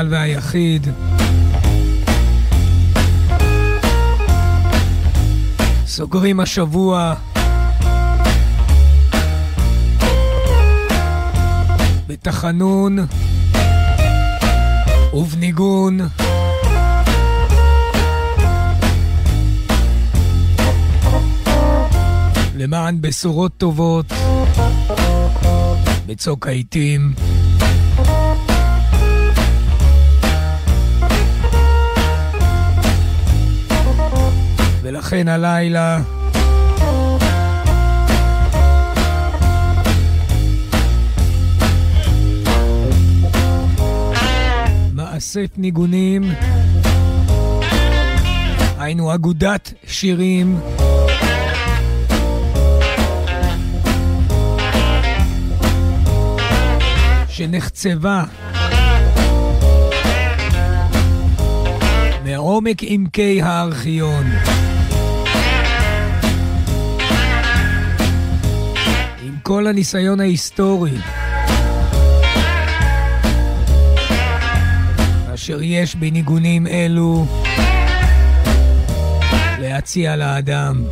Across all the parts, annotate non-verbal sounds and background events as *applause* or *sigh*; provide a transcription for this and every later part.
הכלל והיחיד. סוגרים השבוע בתחנון ובניגון. למען בשורות טובות בצוק העיתים. ולכן הלילה. מאסף ניגונים, היינו אגודת שירים. שנחצבה. מעומק עמקי הארכיון. כל הניסיון ההיסטורי אשר יש בניגונים אלו להציע לאדם.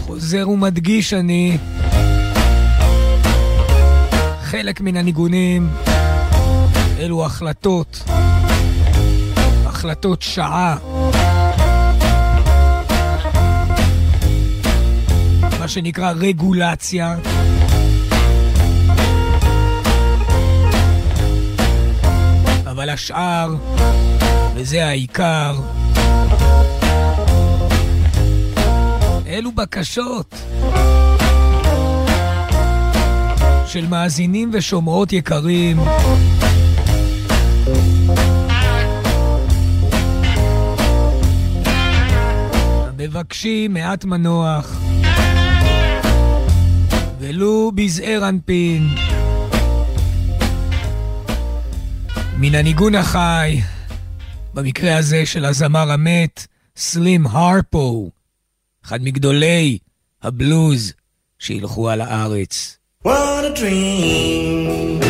חוזר ומדגיש אני, חלק מן הניגונים אלו החלטות, החלטות שעה. מה שנקרא רגולציה. אבל השאר, וזה העיקר, אלו בקשות של מאזינים ושומעות יקרים. מבקשים מעט מנוח, ולו בזעיר אנפין. מן הניגון החי, במקרה הזה של הזמר המת, סלים הרפו. אחד מגדולי הבלוז שילכו על הארץ. What a Dream,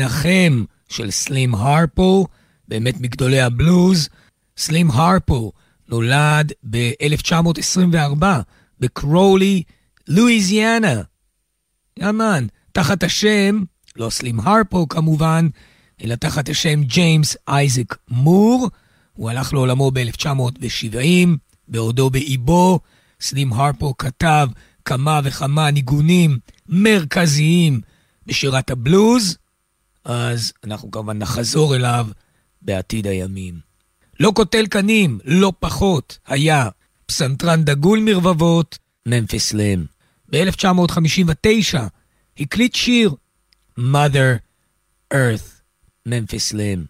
המנחם של סלים הרפו, באמת מגדולי הבלוז. סלים הרפו נולד ב-1924 בקרולי, לואיזיאנה. יאמן, תחת השם, לא סלים הרפו כמובן, אלא תחת השם ג'יימס אייזק מור. הוא הלך לעולמו ב-1970, בעודו באיבו. סלים הרפו כתב כמה וכמה ניגונים מרכזיים בשירת הבלוז, אז אנחנו כמובן נחזור אליו בעתיד הימים. לא קוטל קנים, לא פחות, היה פסנתרן דגול מרבבות, ממפיס לם. ב-1959 הקליט שיר Mother Earth, ממפיס לם.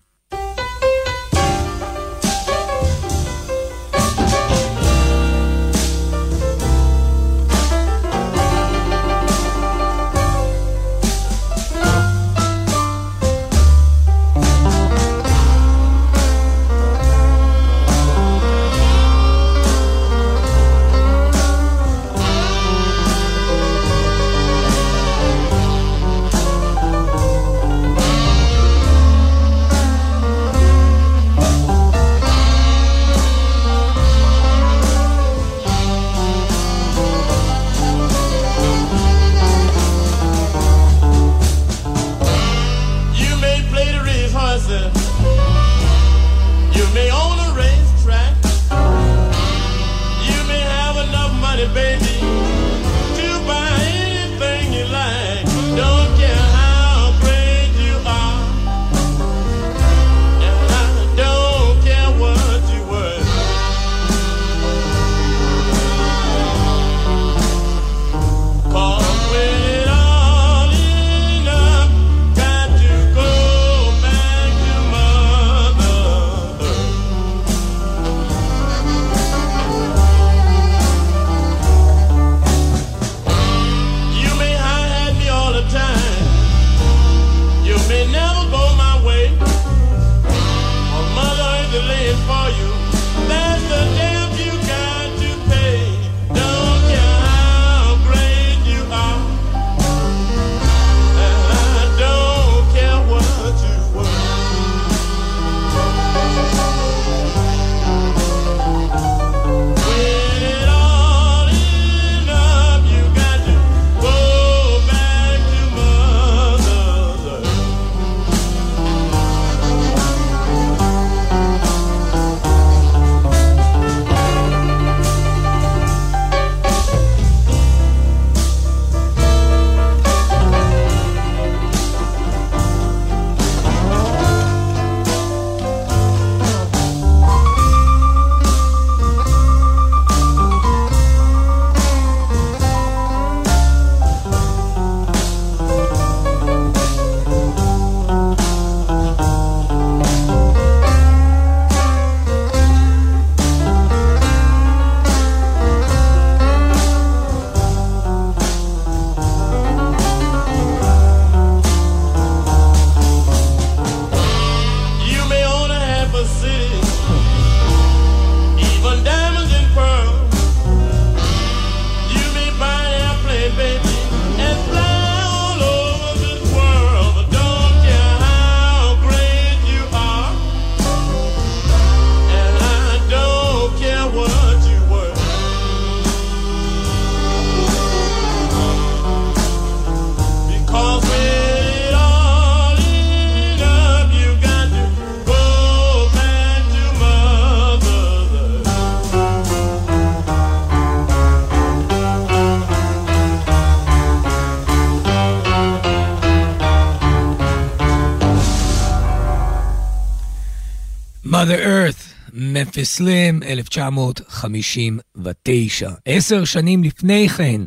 ממפיס סלים, 1959. עשר שנים לפני כן,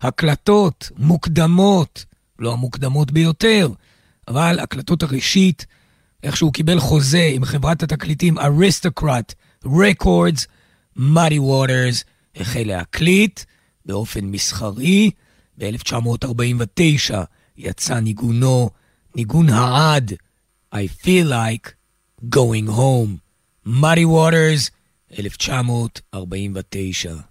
הקלטות מוקדמות, לא המוקדמות ביותר, אבל הקלטות הראשית, איך שהוא קיבל חוזה עם חברת התקליטים אריסטוקרט רקורדס, מאדי ווטרס החל להקליט באופן מסחרי. ב-1949 יצא ניגונו, ניגון העד, I feel like Going Home, Muddy Waters, 1949.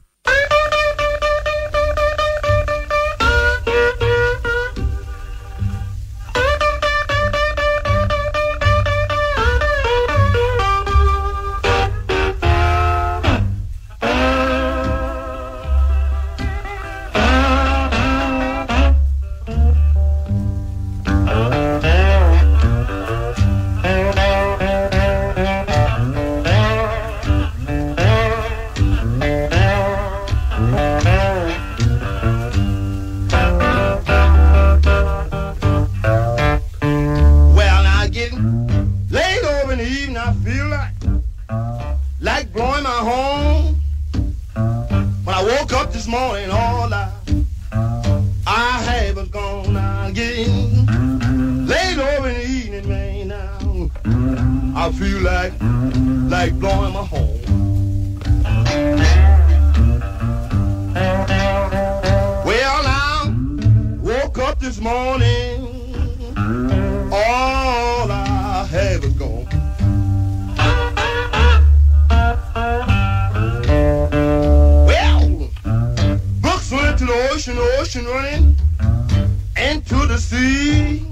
The sea.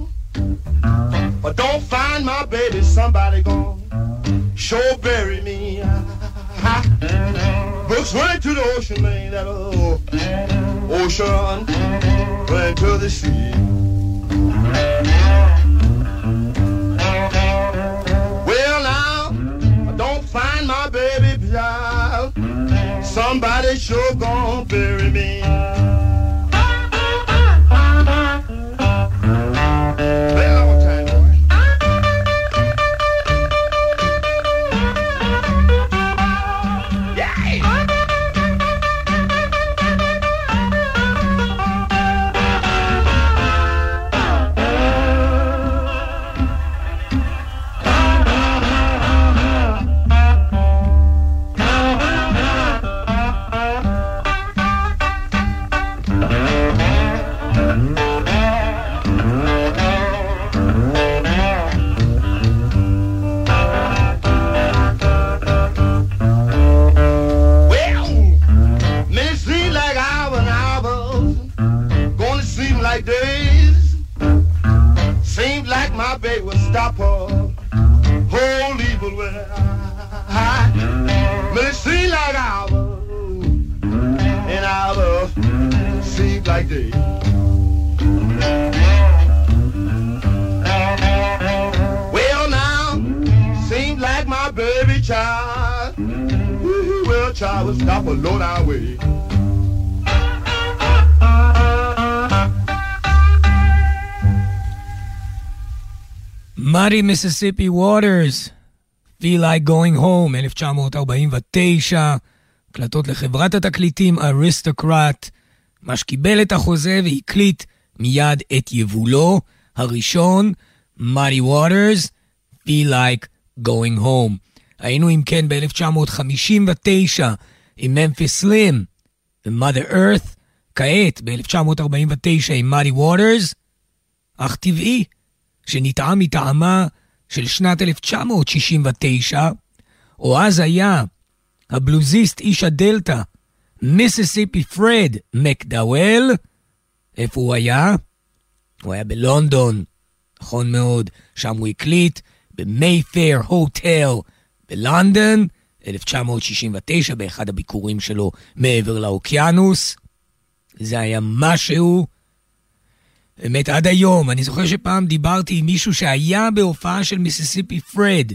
But don't find my baby, somebody gone sure bury me. Books went to the ocean, man, that old ocean went to the sea. Well, now, I don't find my baby child. Somebody sure gonna bury me. Stop a low down way. Muddy Mississippi Waters, Feel Like Going Home, 1949, הקלטות לחברת התקליטים אריסטוקרט, מה שקיבל את החוזה והקליט מיד את יבולו הראשון, Muddy Waters, Feel Like Going Home. היינו אם כן ב-1959 עם ממפיס סלים ו-Mother Earth, כעת ב-1949 עם Muddy Waters, אך טבעי שנטעם מטעמה של שנת 1969, או אז היה הבלוזיסט איש הדלתא, מיסיסיפי פרד מקדאוול, איפה הוא היה? הוא היה בלונדון, נכון מאוד, שם הוא הקליט, ב Mayfair Hotel בלונדון, 1969, באחד הביקורים שלו מעבר לאוקיינוס. זה היה משהו. באמת, עד היום, אני זוכר שפעם דיברתי עם מישהו שהיה בהופעה של מיסיסיפי פרד.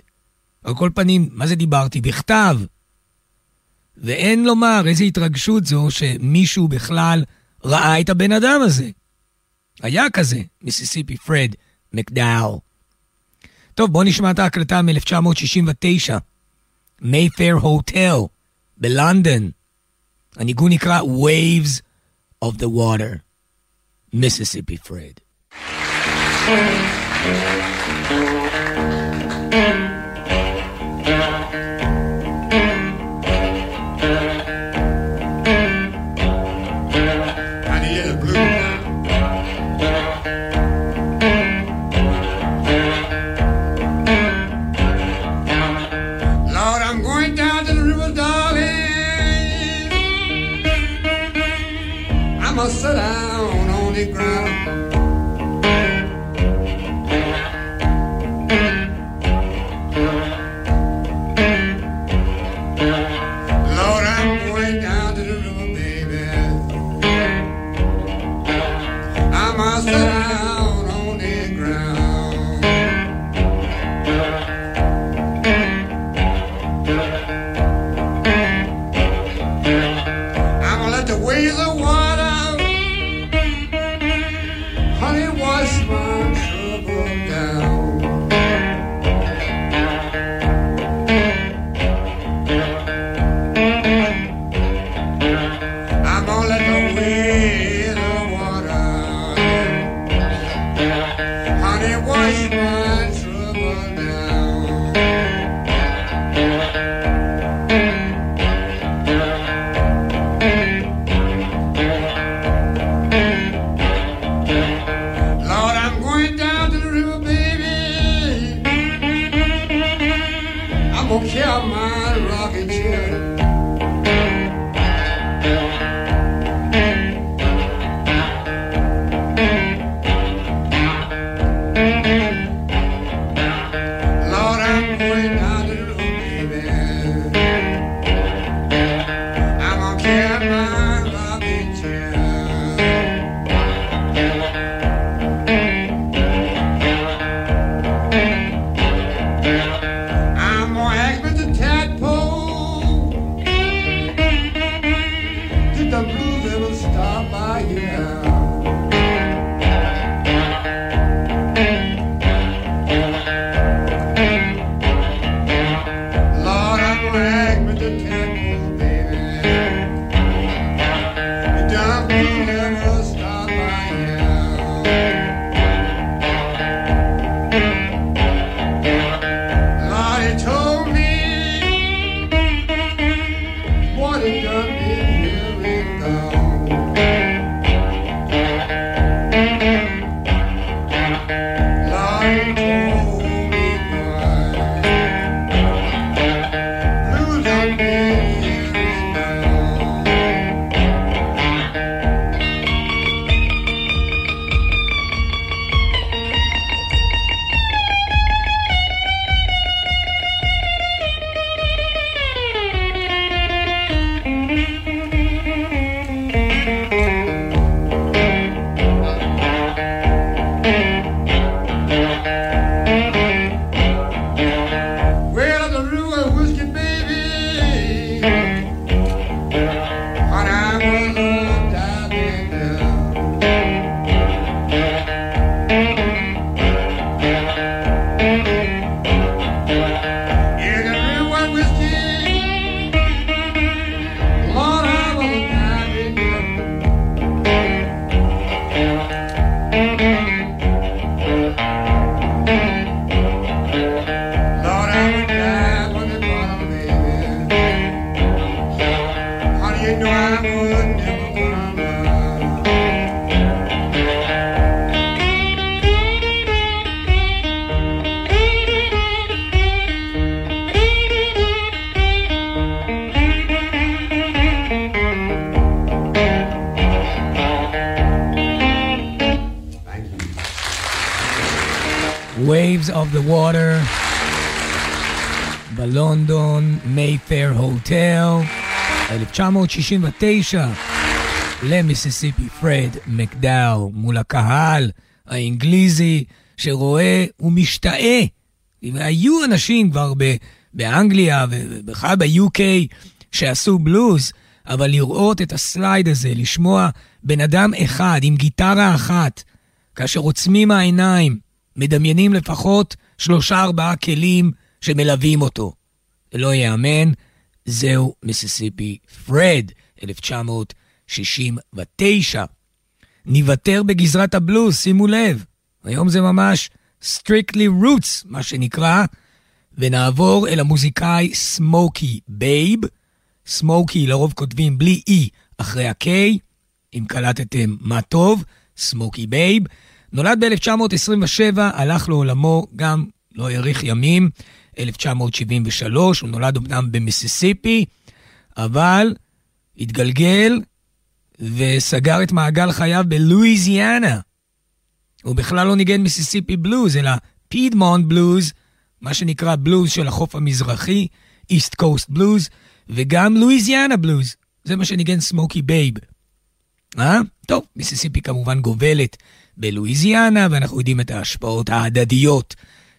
על כל פנים, מה זה דיברתי? בכתב. ואין לומר איזו התרגשות זו שמישהו בכלל ראה את הבן אדם הזה. היה כזה, מיסיסיפי פרד מקדאו. טוב, בואו נשמע את ההקלטה מ-1969. מייפייר הוטל בלונדון. הניגון נקרא Waves of the Water. Mississippi Fred. הוטל, 1969, למיסיסיפי פרד מקדאו מול הקהל האנגליזי שרואה ומשתאה. היו אנשים כבר ב- באנגליה ובכלל ב-UK שעשו בלוז, אבל לראות את הסלייד הזה, לשמוע בן אדם אחד עם גיטרה אחת, כאשר עוצמים העיניים, מדמיינים לפחות שלושה ארבעה כלים שמלווים אותו. לא ייאמן, זהו מיסיסיפי פרד, 1969. ניוותר בגזרת הבלוז, שימו לב, היום זה ממש strictly roots, מה שנקרא, ונעבור אל המוזיקאי סמוקי בייב. סמוקי לרוב כותבים בלי E אחרי ה-K, אם קלטתם מה טוב, סמוקי בייב. נולד ב-1927, הלך לעולמו גם לא האריך ימים, 1973, הוא נולד אמנם במיסיסיפי, אבל התגלגל וסגר את מעגל חייו בלואיזיאנה. הוא בכלל לא ניגן מיסיסיפי בלוז, אלא Piedmont Blues, מה שנקרא בלוז של החוף המזרחי, East Coast Blues, וגם לואיזיאנה בלוז. זה מה שניגן סמוקי בייב. אה? טוב, מיסיסיפי כמובן גובלת בלואיזיאנה, ואנחנו יודעים את ההשפעות ההדדיות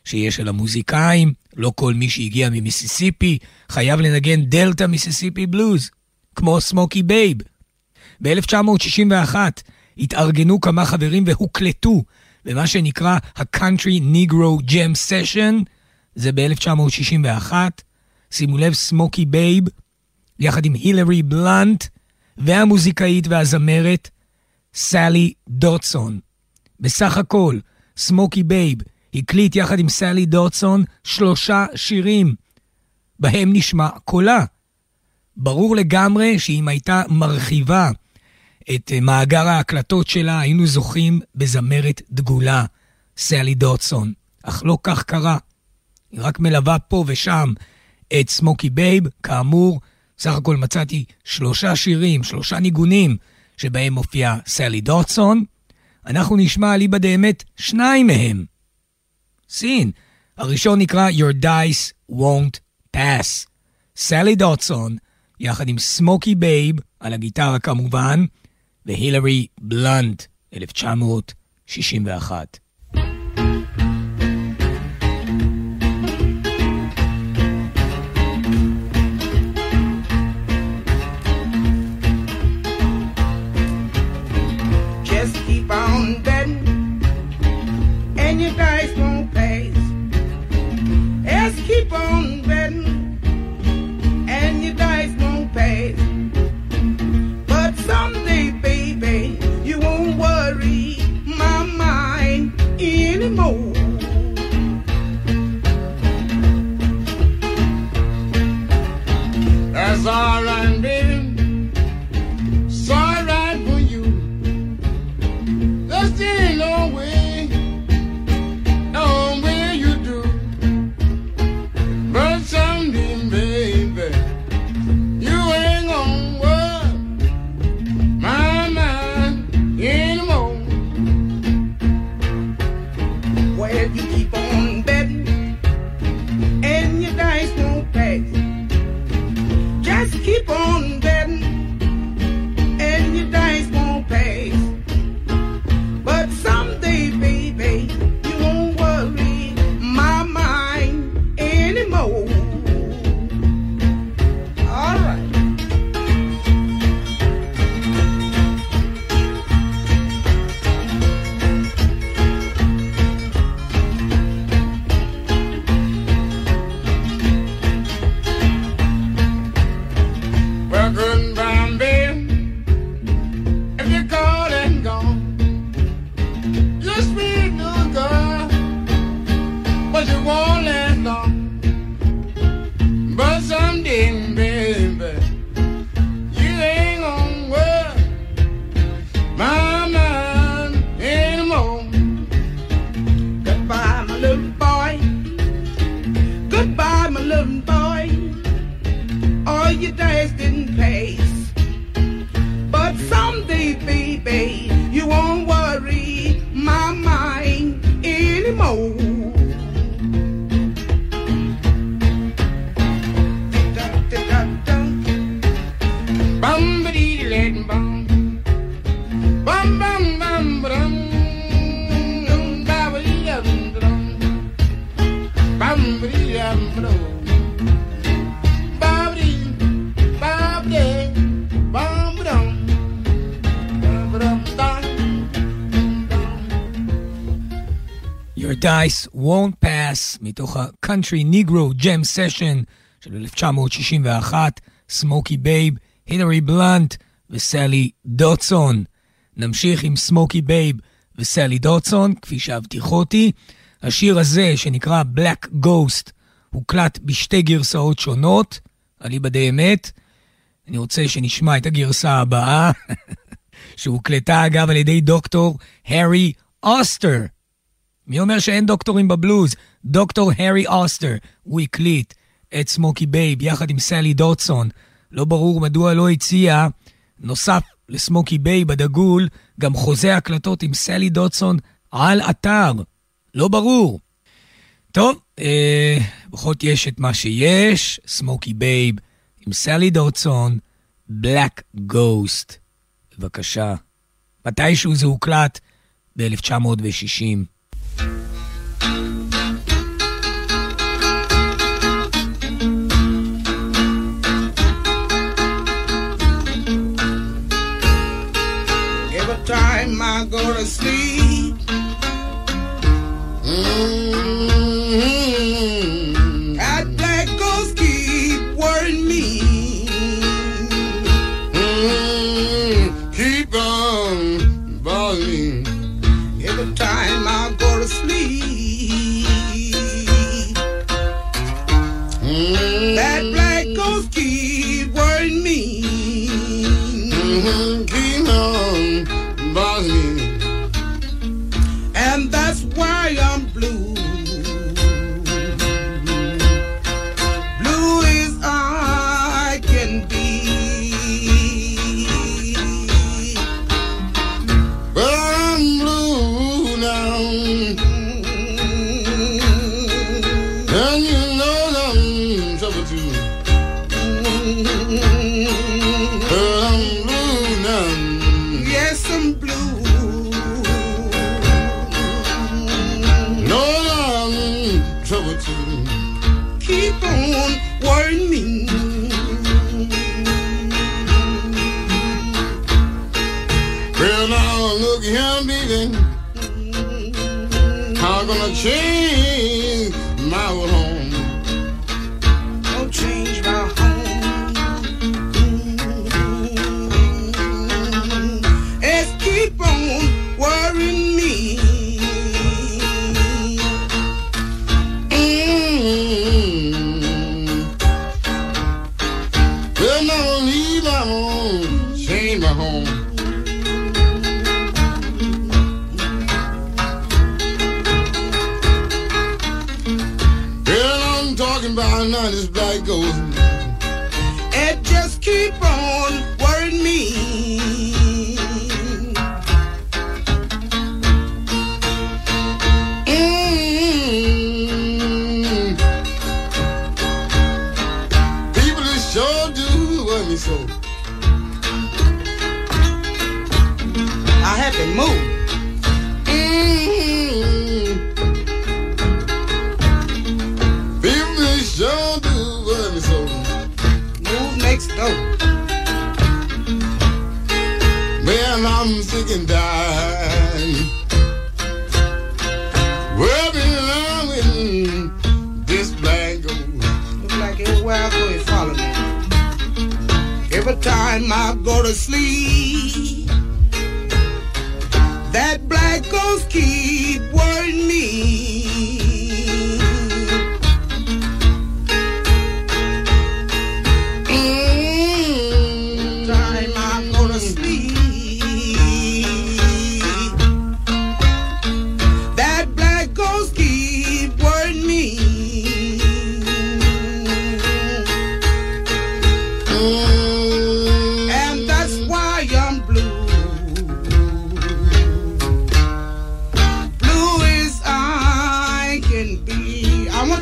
שיש על המוזיקאים. לא כל מי שהגיע ממיסיסיפי חייב לנגן דלתא מיסיסיפי בלוז, כמו סמוקי בייב. ב-1961 התארגנו כמה חברים והוקלטו במה שנקרא ה-Country Negro Jam Session, זה ב-1961. שימו לב, סמוקי בייב, יחד עם הילרי בלאנט, והמוזיקאית והזמרת סלי דוטסון. בסך הכל, סמוקי בייב הקליט יחד עם סלי דוטסון שלושה שירים, בהם נשמע קולה. ברור לגמרי שאם הייתה מרחיבה את מאגר ההקלטות שלה, היינו זוכים בזמרת דגולה, סלי דוטסון. אך לא כך קרה. היא רק מלווה פה ושם את סמוקי בייב, כאמור, סך הכל מצאתי שלושה שירים, שלושה ניגונים, שבהם מופיעה סלי דוטסון. אנחנו נשמע אליבא דאמת שניים מהם. סין, הראשון נקרא Your Dice Won't Pass. סלי דוטסון, יחד עם סמוקי בייב, על הגיטרה כמובן, והילרי בלנט, 1961. Won't Pass, מתוך ה-Country Negro Jam Session של 1961, סמוקי בייב, הילרי בלאנט וסלי דוטסון. נמשיך עם סמוקי בייב וסלי דוטסון, כפי שהבטיחותי. השיר הזה, שנקרא Black Ghost, הוקלט בשתי גרסאות שונות, אליבא דאמת. אני רוצה שנשמע את הגרסה הבאה, *laughs* שהוקלטה אגב על ידי דוקטור הארי אוסטר. מי אומר שאין דוקטורים בבלוז? דוקטור הארי אוסטר, הוא הקליט את סמוקי בייב יחד עם סלי דוטסון. לא ברור מדוע לא הציע, נוסף לסמוקי בייב הדגול, גם חוזה הקלטות עם סלי דוטסון על אתר. לא ברור. טוב, אה, בכל יש את מה שיש, סמוקי בייב עם סלי דוטסון, בלק גוסט. בבקשה. מתישהו זה הוקלט? ב-1960.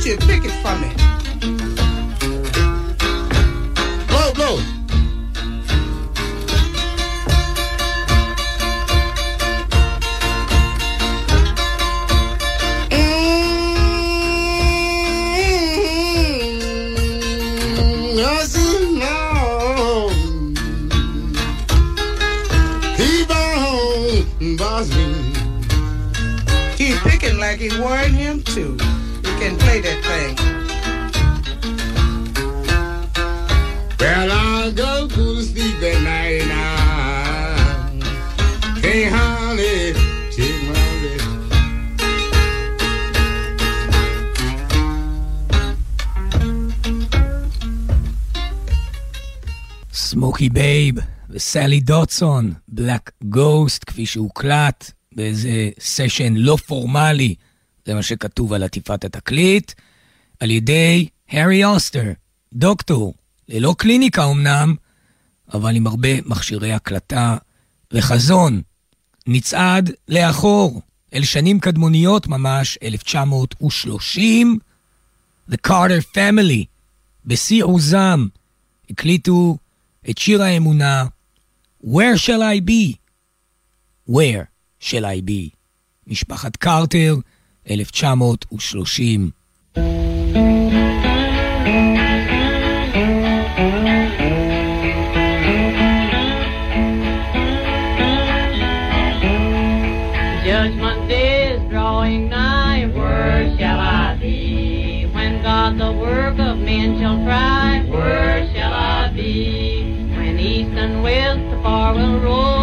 your chicken. סלי דוטסון, בלק גוסט, כפי שהוקלט באיזה סשן לא פורמלי, זה מה שכתוב על עטיפת התקליט, על ידי הארי אוסטר, דוקטור, ללא קליניקה אמנם, אבל עם הרבה מכשירי הקלטה וחזון. נצעד לאחור, אל שנים קדמוניות ממש, 1930, The Carter Family, בשיא עוזם, הקליטו את שיר האמונה, Where shall I be? Where shall I be? משפחת קרטר, 1930. Judgment is drawing nigh, where shall I be? When God the work of men shall try. will roll.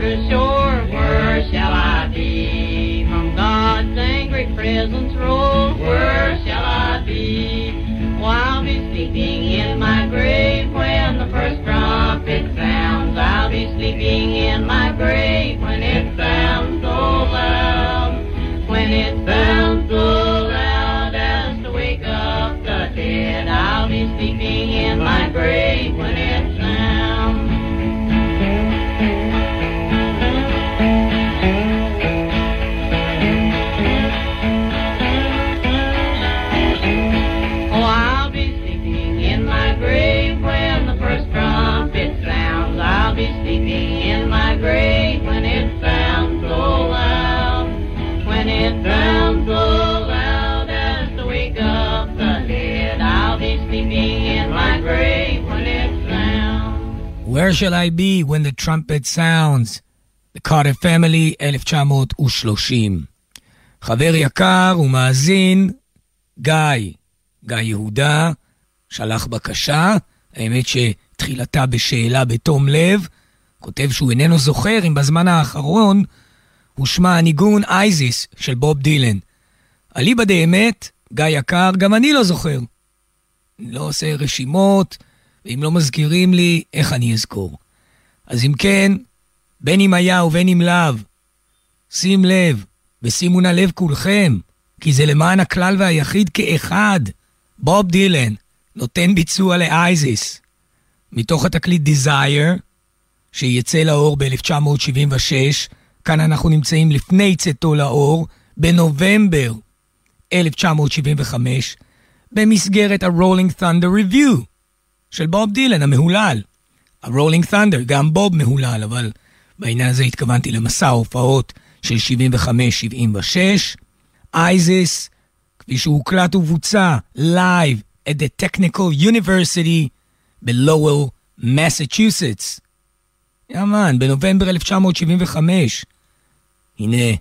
To shore, where shall I be? From God's angry presence roll, where shall I be? Oh, I'll be sleeping in my grave when the first trumpet sounds. I'll be sleeping in my grave when it sounds Where shall I be when the trumpet sounds? The Carter Family, 1930. חבר יקר ומאזין, גיא, גיא יהודה, שלח בקשה, האמת שתחילתה בשאלה בתום לב, כותב שהוא איננו זוכר אם בזמן האחרון הושמע הניגון אייזיס של בוב דילן. אליבא דאמת, גיא יקר, גם אני לא זוכר. לא עושה רשימות, ואם לא מזכירים לי, איך אני אזכור? אז אם כן, בין אם היה ובין אם לאו, שים לב, ושימו נא לב כולכם, כי זה למען הכלל והיחיד כאחד. בוב דילן נותן ביצוע לאייזיס, מתוך התקליט Desire, שיצא לאור ב-1976, כאן אנחנו נמצאים לפני צאתו לאור, בנובמבר 1975, במסגרת ה- Rolling Thunder Revue של בוב דילן המהולל. ה-Rolling Thunder, גם בוב מהולל, אבל בעניין הזה התכוונתי למסע ההופעות של 75-76. Isis, כפי שהוקלט ובוצע live at the Technical University בלואל, מסצ'וסטס. יאמן, בנובמבר 1975. הנה.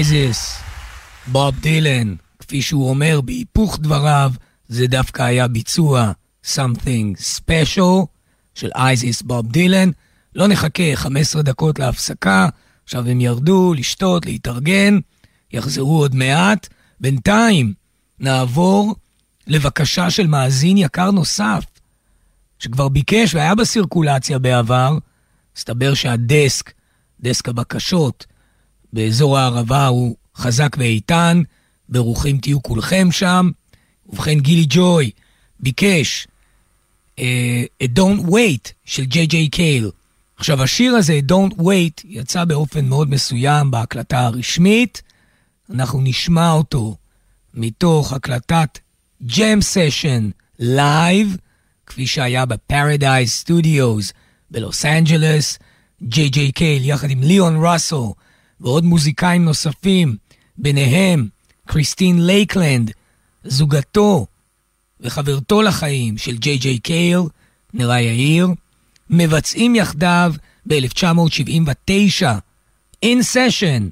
אייזס, בוב דילן, כפי שהוא אומר בהיפוך דבריו, זה דווקא היה ביצוע something special, של אייזיס בוב דילן. לא נחכה 15 דקות להפסקה, עכשיו הם ירדו לשתות, להתארגן, יחזרו עוד מעט. בינתיים נעבור לבקשה של מאזין יקר נוסף, שכבר ביקש והיה בסירקולציה בעבר, מסתבר שהדסק, דסק הבקשות, באזור הערבה הוא חזק ואיתן, ברוכים תהיו כולכם שם. ובכן, גילי ג'וי ביקש את Don't Wait של ג'יי ג'יי קייל. עכשיו, השיר הזה, Don't Wait, יצא באופן מאוד מסוים בהקלטה הרשמית. אנחנו נשמע אותו מתוך הקלטת ג'ם סשן live, כפי שהיה ב Paradise Studios בלוס אנג'לס. ג'יי ג'יי קייל יחד עם ליאון ראסל ועוד מוזיקאים נוספים, ביניהם קריסטין לייקלנד, זוגתו וחברתו לחיים של ג'יי ג'יי קייל, נרו יאיר, מבצעים יחדיו ב-1979, in session,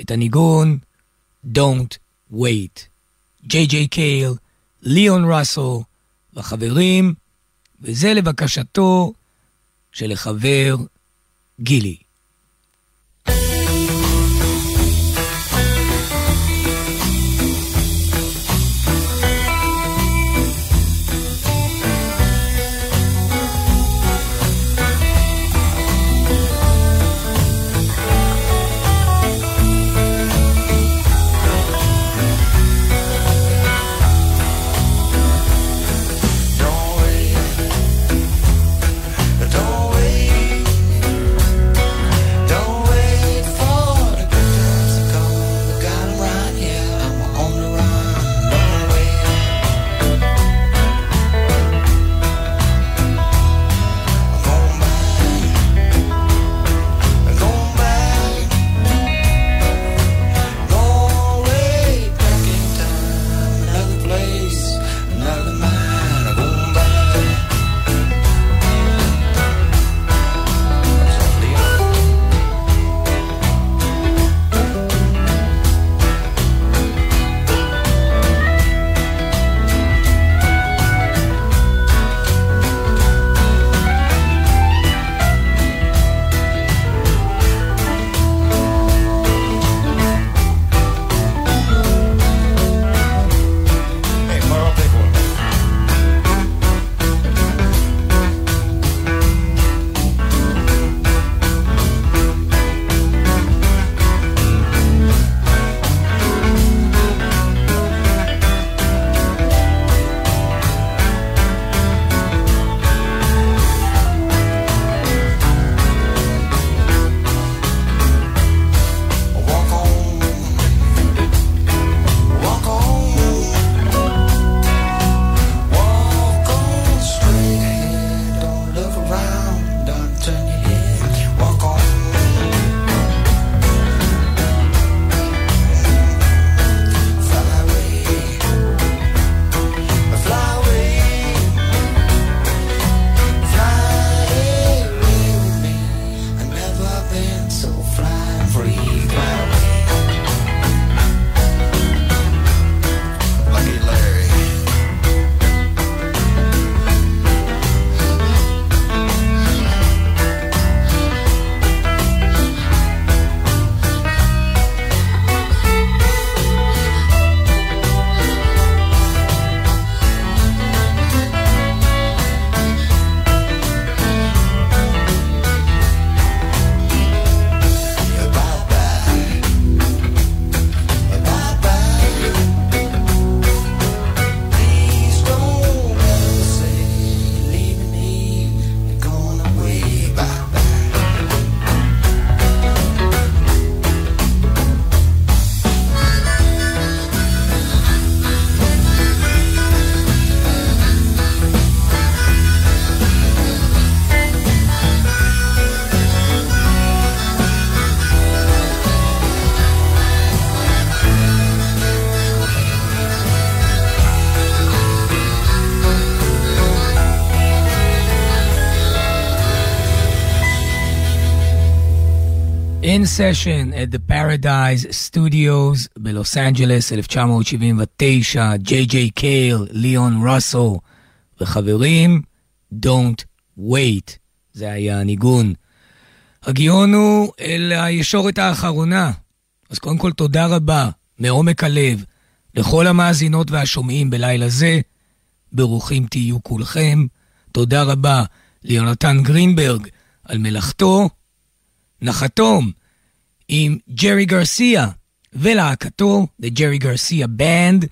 את הניגון Don't Wait. ג'יי ג'יי קייל, ליאון ראסו והחברים, וזה לבקשתו של החבר גילי. Session at the Paradise Studios בלוס אנג'לס 1979, ג'יי ג'יי קייל, ליאון ראסו וחברים, Don't Wait, זה היה הניגון. הגיון הוא אל הישורת האחרונה. אז קודם כל תודה רבה, מעומק הלב, לכל המאזינות והשומעים בלילה זה. ברוכים תהיו כולכם. תודה רבה ליונתן גרינברג על מלאכתו. נחתום עם ג'רי גרסיה ולהקתו, The Jerry Garcia Band,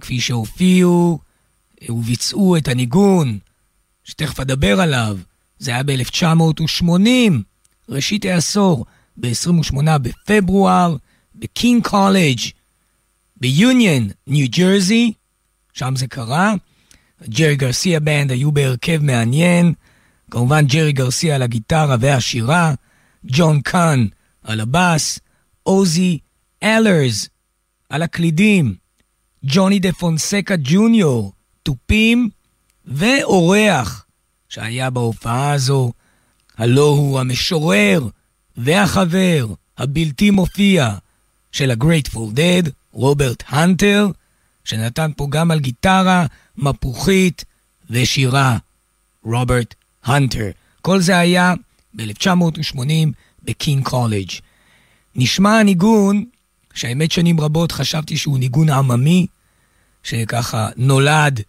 כפי שהופיעו וביצעו את הניגון, שתכף אדבר עליו. זה היה ב-1980, ראשית העשור, ב-28 בפברואר, בקינג קולג' ביוניון, ניו ג'רזי, שם זה קרה. Jerry Garcia Band היו בהרכב מעניין, כמובן ג'רי גרסיה על הגיטרה והשירה, ג'ון קאן על הבאס, אוזי אלרס על הקלידים, ג'וני דה פונסקה ג'וניור, תופים, ואורח שהיה בהופעה הזו, הלא הוא המשורר והחבר הבלתי מופיע של ה-Grateful Dead, רוברט הנטר, שנתן פה גם על גיטרה, מפוחית ושירה, רוברט הנטר. כל זה היה ב-1980 בקינג קולג'. נשמע הניגון, שהאמת שנים רבות חשבתי שהוא ניגון עממי, שככה נולד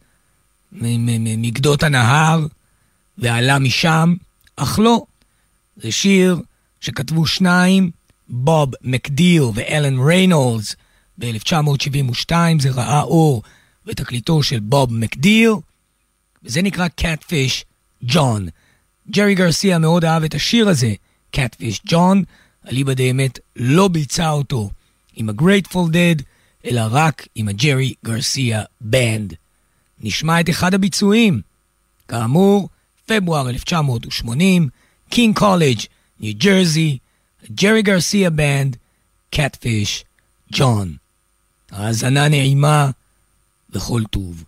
מגדות הנהר ועלה משם, אך לא. זה שיר שכתבו שניים, בוב מקדיל ואלן ריינולדס ב-1972, זה ראה אור בתקליטו של בוב מקדיל, וזה נקרא Catfish John. ג'רי גרסיה מאוד אהב את השיר הזה, Catfish John, אליבא דאמת לא ביצע אותו עם ה-Grateful Dead, אלא רק עם ה Jerry Garcia Band. נשמע את אחד הביצועים. כאמור, פברואר 1980, קין קולג', ניו ג'רזי, Jerry Garcia Band, Catfish John. האזנה נעימה וכל טוב.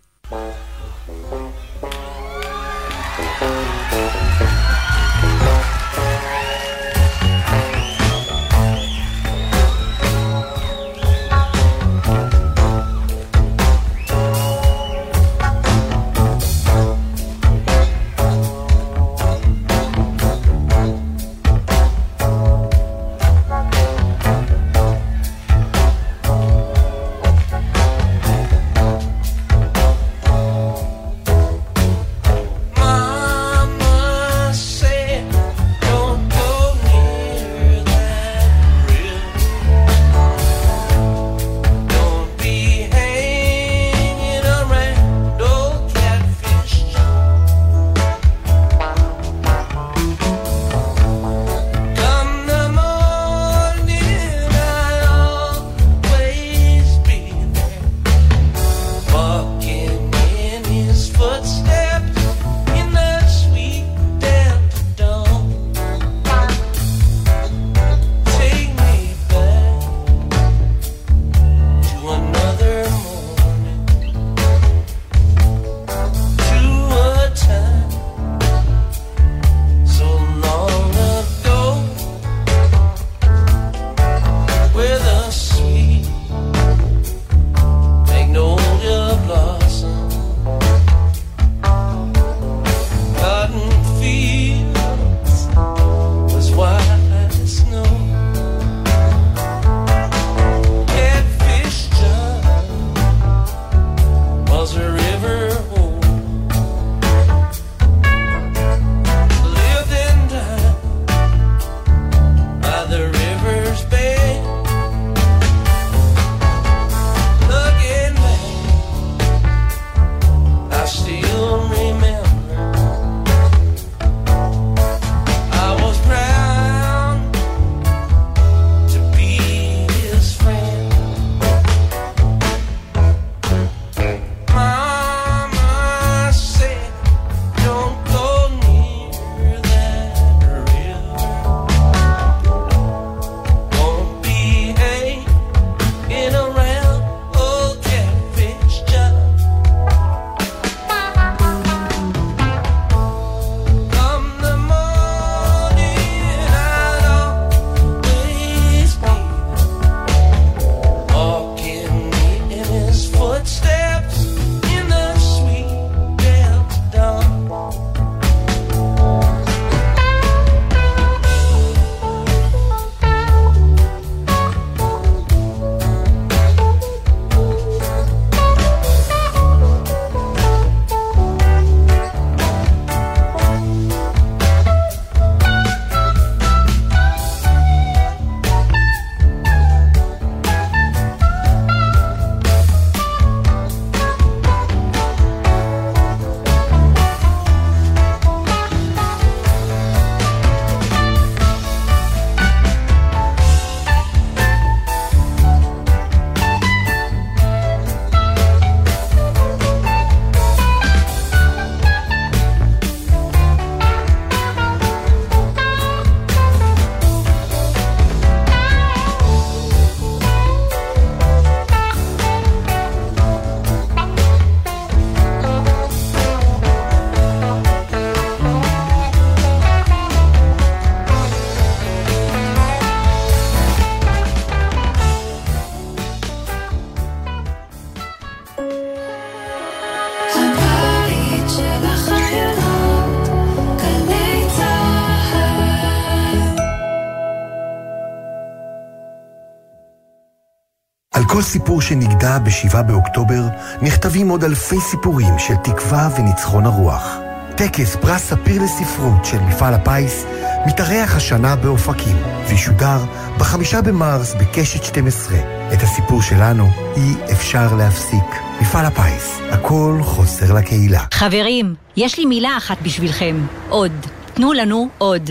מכל סיפור שנגדע ב-7 באוקטובר, נכתבים עוד אלפי סיפורים של תקווה וניצחון הרוח. טקס פרס ספיר לספרות של מפעל הפיס מתארח השנה באופקים, וישודר בחמישה במרס בקשת 12. את הסיפור שלנו אי אפשר להפסיק. מפעל הפיס, הכל חוזר לקהילה. חברים, יש לי מילה אחת בשבילכם. עוד. תנו לנו עוד.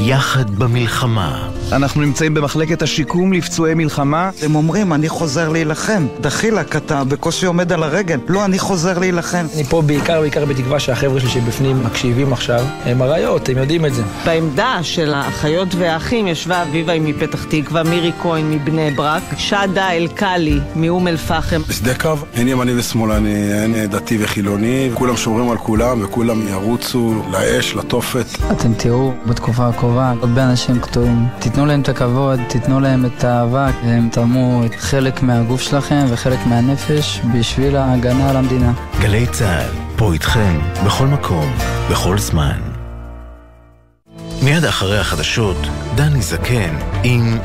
יחד במלחמה. אנחנו נמצאים במחלקת השיקום לפצועי מלחמה. הם אומרים, אני חוזר להילחם. דחילק, אתה בקושי עומד על הרגל. לא, אני חוזר להילחם. אני פה בעיקר, בעיקר בתקווה שהחבר'ה שלי שבפנים מקשיבים עכשיו. הם אריות, הם יודעים את זה. בעמדה של האחיות והאחים ישבה אביבה מפתח תקווה, מירי כהן מבני ברק, שדה אלקאלי מאום אל פחם. בשדה קו אין ימני ושמאלני, אין דתי וחילוני, כולם שומרים על כולם וכולם ירוצו לאש, לתופת. אתם תראו בתקופה הקרובה הרבה אנשים קטועים. תיתנו להם את הכבוד, תיתנו להם את האהבה, הם תרמו חלק מהגוף שלכם וחלק מהנפש בשביל ההגנה על המדינה. גלי צה"ל, פה איתכם, בכל מקום, בכל זמן. מיד אחרי החדשות, דני זקן עם